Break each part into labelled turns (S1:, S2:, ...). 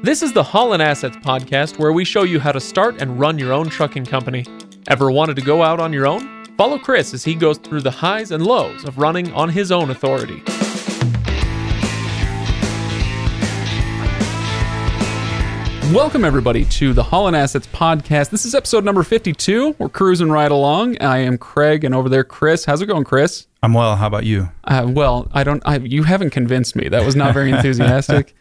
S1: This is the Holland Assets podcast where we show you how to start and run your own trucking company. Ever wanted to go out on your own? Follow Chris as he goes through the highs and lows of running on his own authority. Welcome, everybody, to the Holland Assets podcast. This is episode number 52. We're cruising right along. I am Craig, and over there, Chris. How's it going, Chris?
S2: I'm well. How about you?
S1: Uh, well, I don't. I, you haven't convinced me. That was not very enthusiastic.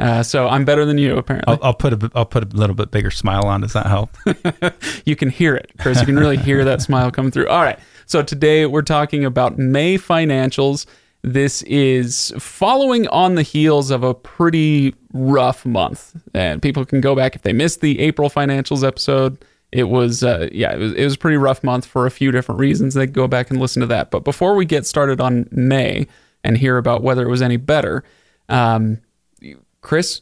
S1: Uh, so I'm better than you, apparently.
S2: I'll, I'll put a I'll put a little bit bigger smile on. Does that help?
S1: you can hear it, Chris. You can really hear that smile come through. All right. So today we're talking about May financials. This is following on the heels of a pretty rough month, and people can go back if they missed the April financials episode. It was, uh, yeah, it was, it was a pretty rough month for a few different reasons. They go back and listen to that. But before we get started on May and hear about whether it was any better, um, Chris,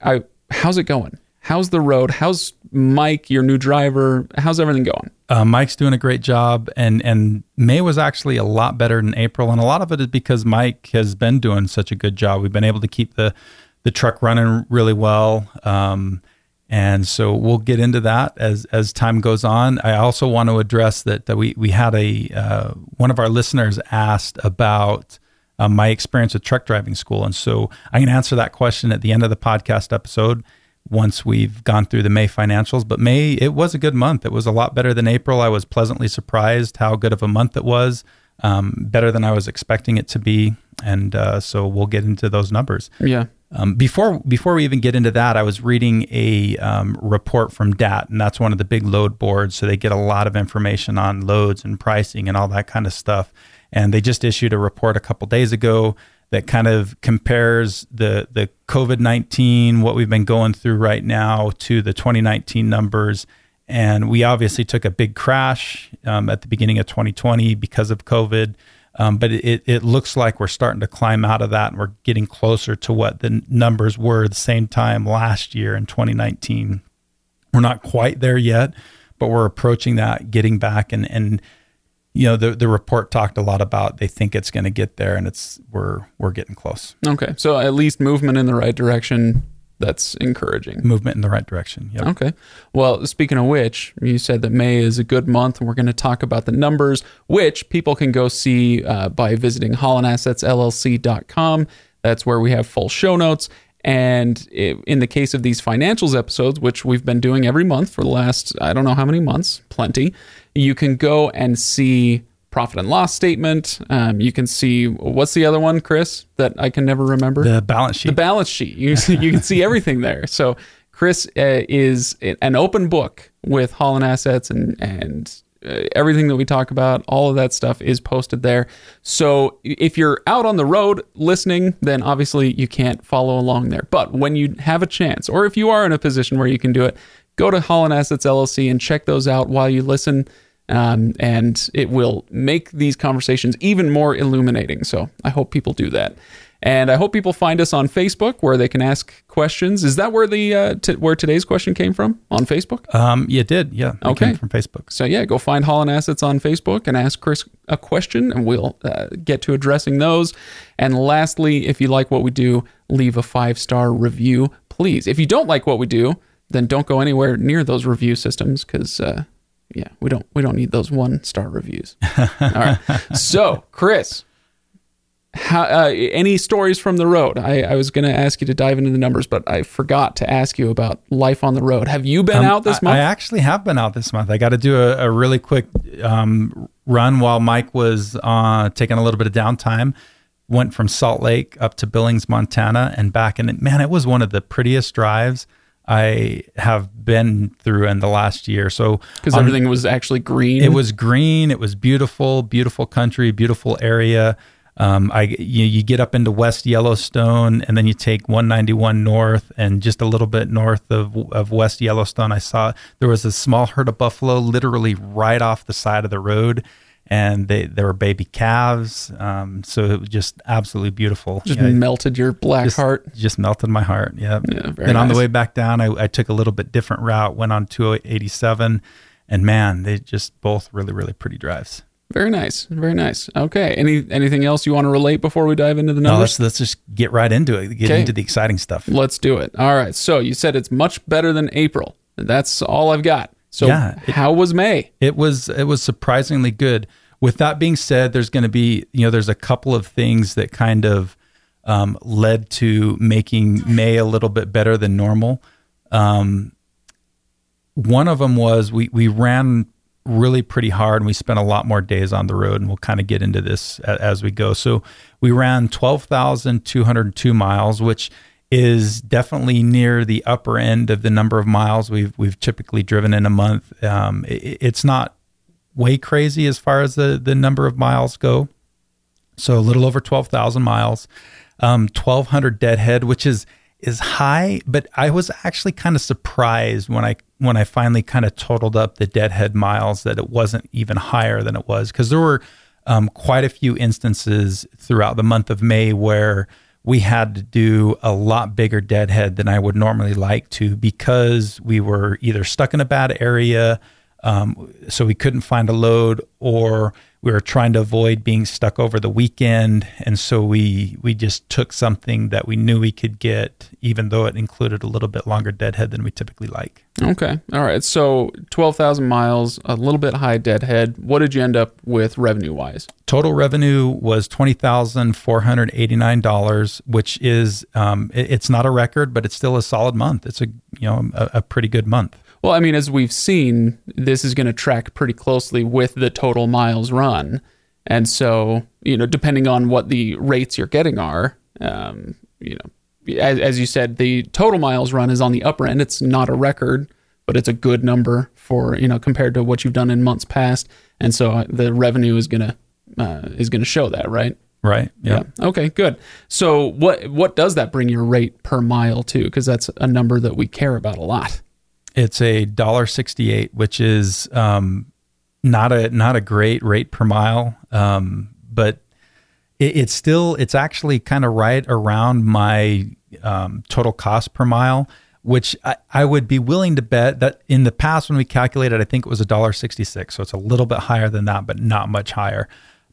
S1: I, how's it going? How's the road? How's Mike, your new driver? How's everything going?
S2: Uh, Mike's doing a great job, and and May was actually a lot better than April, and a lot of it is because Mike has been doing such a good job. We've been able to keep the the truck running really well, um, and so we'll get into that as as time goes on. I also want to address that that we we had a uh, one of our listeners asked about. Uh, my experience with truck driving school. And so I can answer that question at the end of the podcast episode once we've gone through the May financials. But May, it was a good month. It was a lot better than April. I was pleasantly surprised how good of a month it was, um, better than I was expecting it to be. And uh, so we'll get into those numbers.
S1: Yeah.
S2: Um, before before we even get into that, I was reading a um, report from DAT, and that's one of the big load boards. So they get a lot of information on loads and pricing and all that kind of stuff. And they just issued a report a couple days ago that kind of compares the the COVID nineteen, what we've been going through right now, to the 2019 numbers. And we obviously took a big crash um, at the beginning of 2020 because of COVID. Um, but it, it looks like we're starting to climb out of that and we're getting closer to what the numbers were the same time last year in 2019. We're not quite there yet, but we're approaching that, getting back and, and you know the the report talked a lot about they think it's going to get there and it's we're we're getting close
S1: Okay. So at least movement in the right direction. That's encouraging.
S2: movement in the right direction yep.
S1: Okay. Well, speaking of which, you said that May is a good month, and we're going to talk about the numbers, which people can go see uh, by visiting hollandassetsllc.com. That's where we have full show notes. And i in the case of these financials episodes, which we've been doing every month for the last, I don't know how many months, plenty, you can go and see profit and loss statement. Um, you can see, what's the other one, Chris, that I can never remember?
S2: the balance sheet
S1: the balance sheet. You you can see everything there. So Chris uh, is an open book with Holland Assets and and uh, everything that we talk about. All of that stuff is posted there. So if you're out on the road listening, then obviously you can't follow along there. But when you have a chance, or if you are in a position where you can do it, go to Holland Assets LLC and check those out while you listen. Um, and it will make these conversations even more illuminating. So I hope people do that. And I hope people find us on Facebook where they can ask questions. Is that where the uh, t- where today's question came from on Facebook?
S2: um you did yeah it
S1: Okay.
S2: came from facebook
S1: So yeah, go find Holland Assets on Facebook and ask Chris a question, and we'll uh, get to addressing those. And lastly, if you like what we do, leave a five star review, please. If you don't like what we do, then don't go anywhere near those review systems because. Uh, yeah, we don't we don't need those one star reviews. All right. So, Chris, how, uh, any stories from the road? I, I was going to ask you to dive into the numbers, but I forgot to ask you about life on the road. Have you been
S2: Um,
S1: out this
S2: I,
S1: month?
S2: I actually have been out this month. I got to do a, a really quick um, run while Mike was uh, taking a little bit of downtime. Went from Salt Lake up to Billings, Montana, and back. And man, it was one of the prettiest drives I have been through in the last year. So
S1: because everything was actually green.
S2: It was green. It was beautiful, beautiful country, beautiful area. Um, I you, you get up into West Yellowstone, and then you take 191 north, and just a little bit north of of West Yellowstone, I saw there was a small herd of buffalo, literally right off the side of the road, and they there were baby calves. Um, so it was just absolutely beautiful.
S1: just
S2: Yeah,
S1: melted your black
S2: just,
S1: heart.
S2: just melted my heart. Yeah.
S1: Yeah,
S2: and on the way back down, I, I took a little bit different route, went on 287, and man, they just both really, really pretty drives.
S1: Very nice. Very nice. Okay. Any anything else you want to relate before we dive into the
S2: No,
S1: numbers?
S2: let's let's just get right into it. Get
S1: Okay.
S2: into the exciting stuff.
S1: Let's do it. All right. So you said it's much better than April. That's all I've got. So
S2: Yeah, it-
S1: how was May?
S2: It was it was surprisingly good. With that being said, there's going to be you know there's a couple of things that kind of um, led to making May a little bit better than normal. Um, one of them was we we ran really pretty hard and we spent a lot more days on the road and we'll kind of get into this a- as we go. So we ran 12,202 miles, which is definitely near the upper end of the number of miles we've we've typically driven in a month. Um, it, it's not way crazy as far as the the number of miles go. So a little over 12,000 miles, um, 1,200 deadhead, which is is high, but I was actually kind of surprised when I when I finally kind of totaled up the deadhead miles that it wasn't even higher than it was because there were um, quite a few instances throughout the month of May where we had to do a lot bigger deadhead than I would normally like to because we were either stuck in a bad area, um, so we couldn't find a load, or we were trying to avoid being stuck over the weekend, and so we we just took something that we knew we could get, even though it included a little bit longer deadhead than we typically like.
S1: Okay. All right. So 12,000 miles, a little bit high deadhead. What did you end up with revenue wise?
S2: Total revenue was twenty thousand four hundred eighty nine dollars, which is um, it- it's not a record, but it's still a solid month. It's a you know a, a pretty good month.
S1: Well, I mean, as we've seen, this is going to track pretty closely with the total miles run. And so, you know, depending on what the rates you're getting are, um, you know, as, as you said, the total miles run is on the upper end. It's not a record, but it's a good number for, you know, compared to what you've done in months past. And so uh, the revenue is going to, uh, is going to show that, right?
S2: Right.
S1: Yeah. Okay, good. So what, what does that bring your rate per mile to? Because that's a number that we care about a lot.
S2: It's a dollar sixty eight, which is um, not a not a great rate per mile, um, but it, it's still it's actually kind of right around my um, total cost per mile, which I, I would be willing to bet that in the past when we calculated, I think it was a dollar sixty six, so it's a little bit higher than that, but not much higher.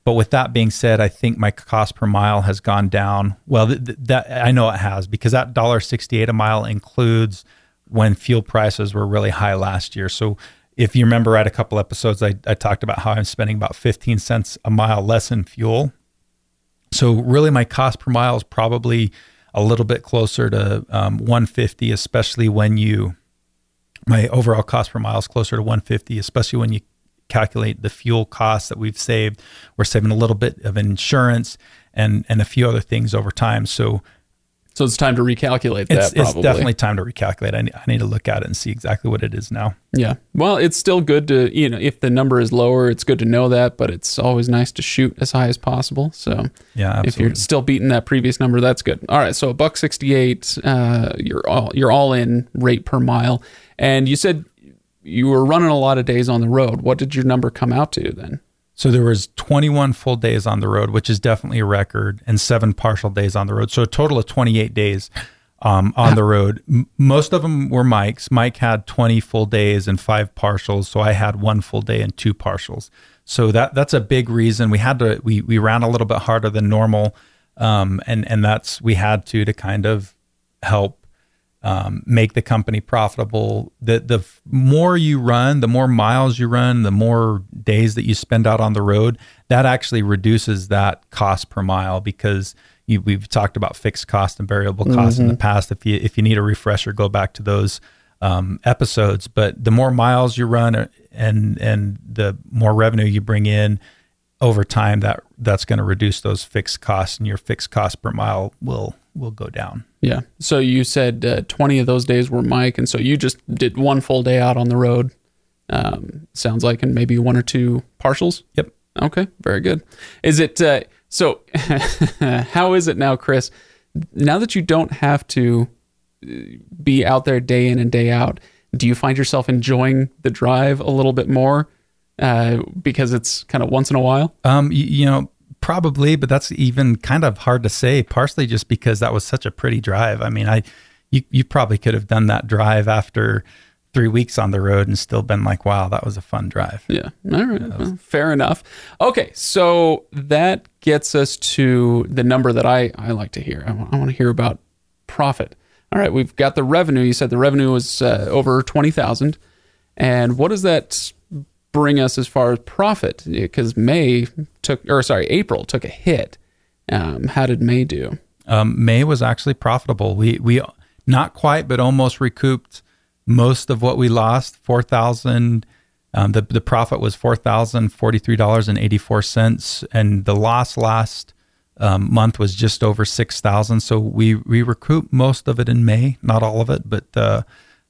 S2: But with that being said, I think my cost per mile has gone down. Well, th- th- that I know it has because that dollar sixty eight a mile includes when fuel prices were really high last year. So if you remember right a couple episodes, I, I talked about how I'm spending about 15 cents a mile less in fuel. So really my cost per mile is probably a little bit closer to um, 150, especially when you, my overall cost per mile is closer to 150, especially when you calculate the fuel costs that we've saved. We're saving a little bit of insurance and, and a few other things over time. So
S1: So it's time to recalculate that.
S2: it's, it's definitely time to recalculate. I need, I need to look at it and see exactly what it is now.
S1: yeah. Well, it's still good to you know if the number is lower, it's good to know that, but it's always nice to shoot as high as possible. So
S2: Yeah,
S1: if you're still beating that previous number, that's good. All right, so a buck sixty eight, uh, you're all you're all in rate per mile, and you said you were running a lot of days on the road. What did your number come out to then?
S2: So there was 21 full days on the road, which is definitely a record, and seven partial days on the road. So a total of 28 days um, on the road. M- most of them were Mike's. Mike had 20 full days and five partials. So I had one full day and two partials. So that that's a big reason we had to we we ran a little bit harder than normal, um, and and that's we had to to kind of help um, make the company profitable. The the more you run, the more miles you run, the more days that you spend out on the road. That actually reduces that cost per mile because you, we've talked about fixed cost and variable cost in the past. If you if you need a refresher, go back to those um, episodes. But the more miles you run, uh, and and the more revenue you bring in over time, that that's going to reduce those fixed costs, and your fixed cost per mile will will go down.
S1: Yeah. So you said uh, 20 of those days were Mike, and so you just did one full day out on the road. Um, sounds like, and maybe one or two partials.
S2: Yep.
S1: Okay, very good. Is it uh, so? how is it now, Chris? Now that you don't have to uh, be out there day in and day out, do you find yourself enjoying the drive a little bit more uh, because it's kind of once in a while?
S2: Um, you, you know, probably, but that's even kind of hard to say. Partially just because that was such a pretty drive. I mean, I, you, you probably could have done that drive after three weeks on the road and still been like, wow, that was a fun drive.
S1: Yeah. All right. Well, fair enough. Okay. So that gets us to the number that I, I like to hear. I want, want to hear about profit. All right. We've got the revenue. You said the revenue was uh, over 20,000. And what does that bring us as far as profit? Because May took, or sorry, April took a hit. Um, how did May do?
S2: Um, May was actually profitable. We, we, not quite, but almost recouped most of what we lost. Four thousand. Um, the the profit was four thousand forty three dollars and eighty four cents, and the loss last um, month was just over six thousand. So we we recouped most of it in May, not all of it, but uh,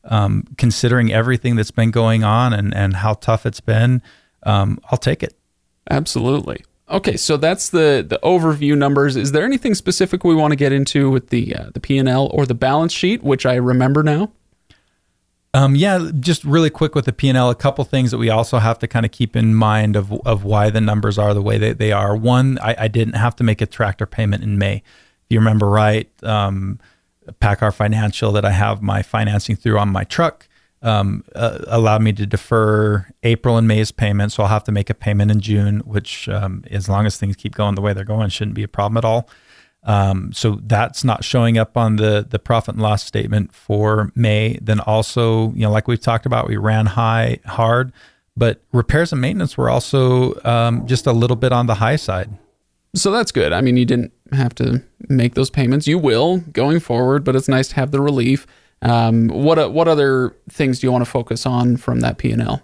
S2: um, considering everything that's been going on and and how tough it's been, um, I'll take it.
S1: Absolutely. Okay, so that's the the overview numbers. Is there anything specific we want to get into with the uh, the P and L or the balance sheet, which I remember now?
S2: Um, yeah, just really quick with the P and L, a couple things that we also have to kind of keep in mind of of why the numbers are the way they, they are. One, I, I didn't have to make a tractor payment in May. If you remember right, um, PACCAR Financial that I have my financing through on my truck um, uh, allowed me to defer April and May's payment. So I'll have to make a payment in June, which, um, as long as things keep going the way they're going, shouldn't be a problem at all. Um, so that's not showing up on the the profit and loss statement for May. Then also, you know, like we've talked about, we ran high hard, but repairs and maintenance were also um, just a little bit on the high side.
S1: So that's good. I mean, you didn't have to make those payments. You will going forward, but it's nice to have the relief. Um, what what other things do you want to focus on from that P and L?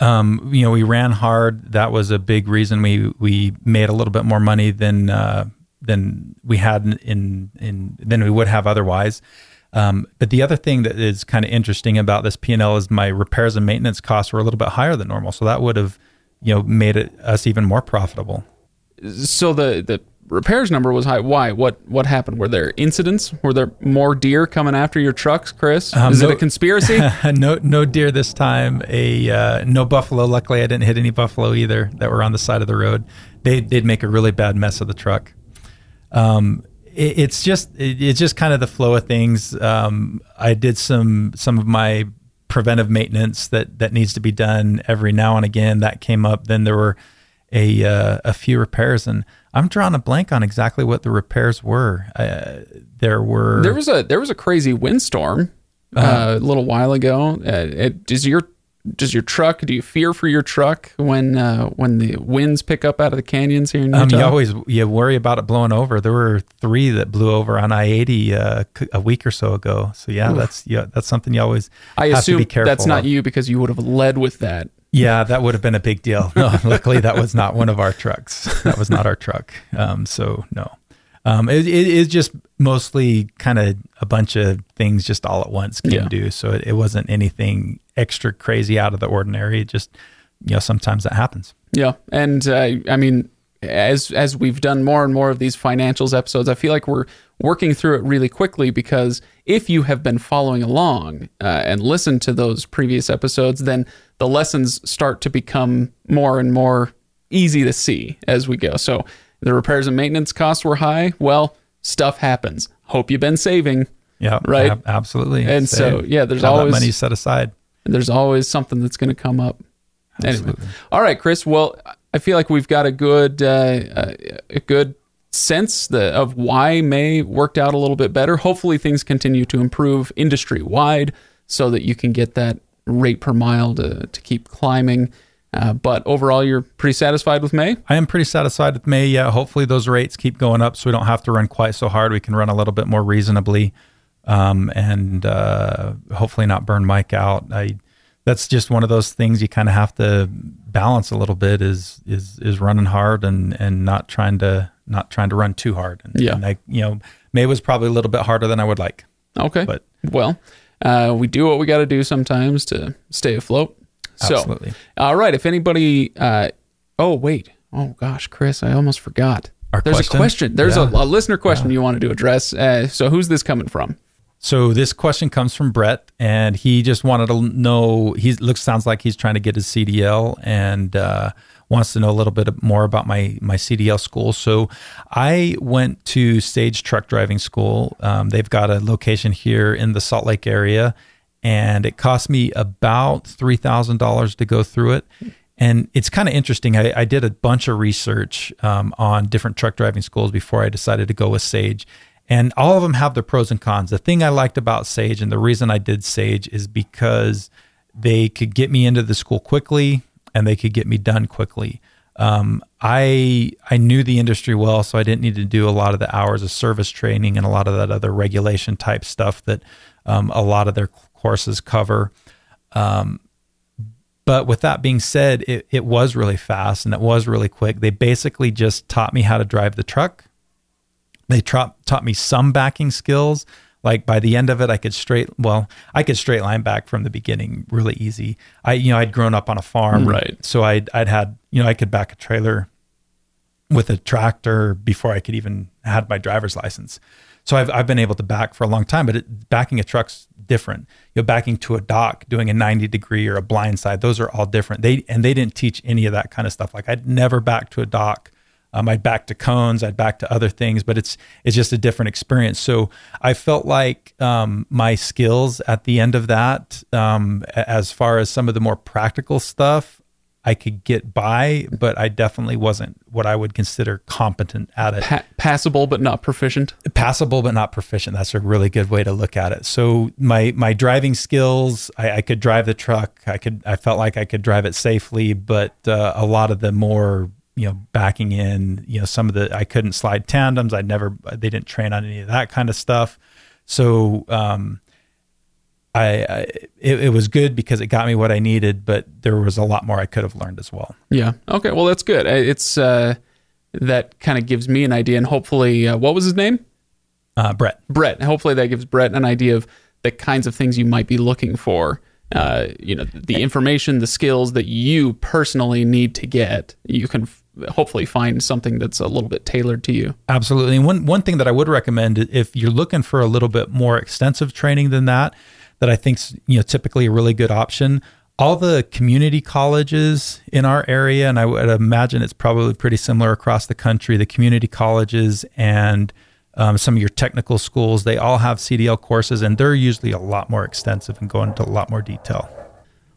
S2: Um, you know, we ran hard. That was a big reason we we made a little bit more money than uh, than we had in in than we would have otherwise. Um, but the other thing that is kind of interesting about this P and L is my repairs and maintenance costs were a little bit higher than normal, so that would have you know made it us even more profitable.
S1: So the the repairs number was high. Why? What what happened? Were there incidents? Were there more deer coming after your trucks, Chris? Um, Is no, it a conspiracy?
S2: no, no deer this time. A uh, no buffalo. Luckily, I didn't hit any buffalo either that were on the side of the road. They did make a really bad mess of the truck um, it, it's just it, it's just kind of the flow of things. Um, I did some some of my preventive maintenance that that needs to be done every now and again. That came up. Then there were a uh, a few repairs, and I'm drawing a blank on exactly what the repairs were. Uh, there were
S1: there was a there was a crazy windstorm uh, uh a little while ago. Uh, it, is your does your truck do you fear for your truck when uh, when the winds pick up out of the canyons here in Utah? Um,
S2: you always you worry about it blowing over. There were three that blew over on I eighty uh, a week or so ago. So yeah, Oof. that's yeah that's something you always I assume
S1: that's not
S2: of.
S1: you because you would have led with that.
S2: Yeah, that would have been a big deal. No, luckily that was not one of our trucks. That was not our truck. Um, so no. Um, it, it is just mostly kind of a bunch of things just all at once can yeah. do. So it, it, wasn't anything extra crazy out of the ordinary. It just, you know, sometimes that happens.
S1: Yeah. And uh, I mean, as as we've done more and more of these financials episodes, I feel like we're working through it really quickly because if you have been following along uh, and listened to those previous episodes, then the lessons start to become more and more easy to see as we go. So the repairs and maintenance costs were high. Well, stuff happens. Hope you've been saving.
S2: Yeah,
S1: right.
S2: Ab- absolutely.
S1: And Save. so, yeah, there's Have always
S2: money set aside.
S1: There's always something that's going to come up.
S2: Absolutely.
S1: Anyway, all right, Chris. Well, I feel like we've got a good, uh, a good sense the, of why May worked out a little bit better. Hopefully, things continue to improve industry wide so that you can get that rate per mile to, to keep climbing. Uh, but overall, you're pretty satisfied with May?
S2: I am pretty satisfied with May. Yeah. Hopefully, those rates keep going up so we don't have to run quite so hard. We can run a little bit more reasonably um, and uh, hopefully not burn Mike out. I, that's just one of those things you kind of have to balance a little bit is is is running hard and and not trying to not trying to run too hard. And,
S1: yeah.
S2: And I, you know, May was probably a little bit harder than I would like.
S1: Okay. But well, uh, we do what we got to do sometimes to stay afloat.
S2: Absolutely.
S1: So, all right. If anybody, uh, oh wait, oh gosh, Chris, I almost forgot.
S2: Our
S1: There's
S2: question?
S1: a question. There's yeah. a, a, listener question yeah. you wanted to address. Uh, so, who's this coming from?
S2: So this question comes from Brett, and he just wanted to know. He looks sounds like he's trying to get his CDL and uh, wants to know a little bit more about my my CDL school. So I went to Sage Truck Driving School. Um, they've got a location here in the Salt Lake area, and it cost me about three thousand dollars to go through it. And it's kind of interesting. I, I, did a bunch of research um, on different truck driving schools before I decided to go with Sage, and all of them have their pros and cons. The thing I liked about Sage, and the reason I did Sage, is because they could get me into the school quickly and they could get me done quickly. Um, I I knew the industry well, so I didn't need to do a lot of the hours of service training and a lot of that other regulation type stuff that um, a lot of their courses cover. Um, but with that being said, it, it was really fast and it was really quick. They basically just taught me how to drive the truck. They tra- taught me some backing skills. Like by the end of it, I could straight well, I could straight line back from the beginning really easy. I you know I'd grown up on a farm,
S1: right?
S2: So I'd I'd had you know I could back a trailer with a tractor before I could even had my driver's license. So I've I've been able to back for a long time, but it, backing a truck's different. You know, backing to a dock, doing a 90 degree or a blind side, those are all different. They and they didn't teach any of that kind of stuff. Like I'd never back to a dock um, I'd back to cones, I'd back to other things, but it's it's just a different experience. So I felt like um, my skills at the end of that, um, as far as some of the more practical stuff, I could get by, but I definitely wasn't what I would consider competent at it.
S1: Pa- passable, but not proficient.
S2: Passable, but not proficient. That's a really good way to look at it. So my my driving skills, I, I could drive the truck. I could. I felt like I could drive it safely, but uh, a lot of the more you know backing in you know some of the i couldn't slide tandems. I'd never they didn't train on any of that kind of stuff. So um i, I it, it, was good because it got me what i needed but there was a lot more i could have learned as well.
S1: Yeah. Okay. Well that's good. It's uh that kind of gives me an idea and hopefully uh, what was his name?
S2: Uh brett.
S1: Brett. Hopefully that gives brett an idea of the kinds of things you might be looking for uh, you know the information the skills that you personally need to get you can hopefully find something that's a little bit tailored to you.
S2: Absolutely. And one one thing that I would recommend if you're looking for a little bit more extensive training than that, that I think's you know typically a really good option. All the community colleges in our area, and I would imagine it's probably pretty similar across the country. The community colleges and um, some of your technical schools, they all have CDL courses, and they're usually a lot more extensive and go into a lot more detail.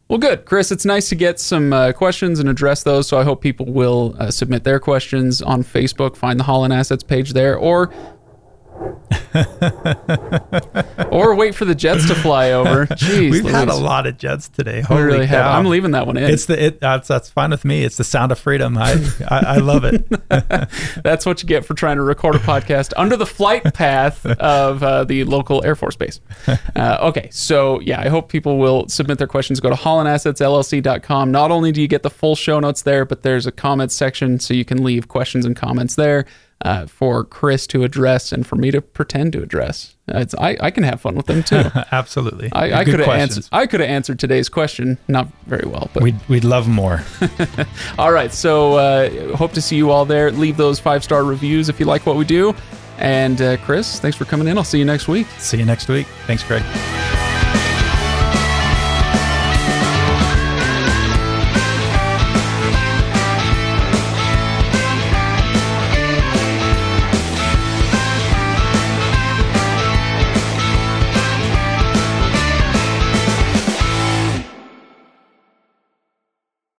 S1: Well, good, Chris. It's nice to get some uh, questions and address those. So I hope people will uh, submit their questions on Facebook. Find the Holland Assets page there, or or wait for the jets to fly over. Jeez,
S2: we've Louise. had a lot of jets today.
S1: Holy we really cow. have. I'm leaving that one in.
S2: It's the it, that's that's fine with me. It's the sound of freedom. I I, I love it.
S1: that's what you get for trying to record a podcast under the flight path of uh, the local Air Force base. Uh, okay, so yeah, I hope people will submit their questions. Go to hollandassetsllc.com. Not only do you get the full show notes there, but there's a comments section, so you can leave questions and comments there uh, for Chris to address and for me to pretend to address. I, I can have fun with them too.
S2: Absolutely.
S1: I, I could have answered. I could have answered today's question not very well, but
S2: we'd we'd love more.
S1: all right. So uh, hope to see you all there. Leave those five star reviews if you like what we do. And uh, Chris, thanks for coming in. I'll see you next week.
S2: See you next week. Thanks, Greg.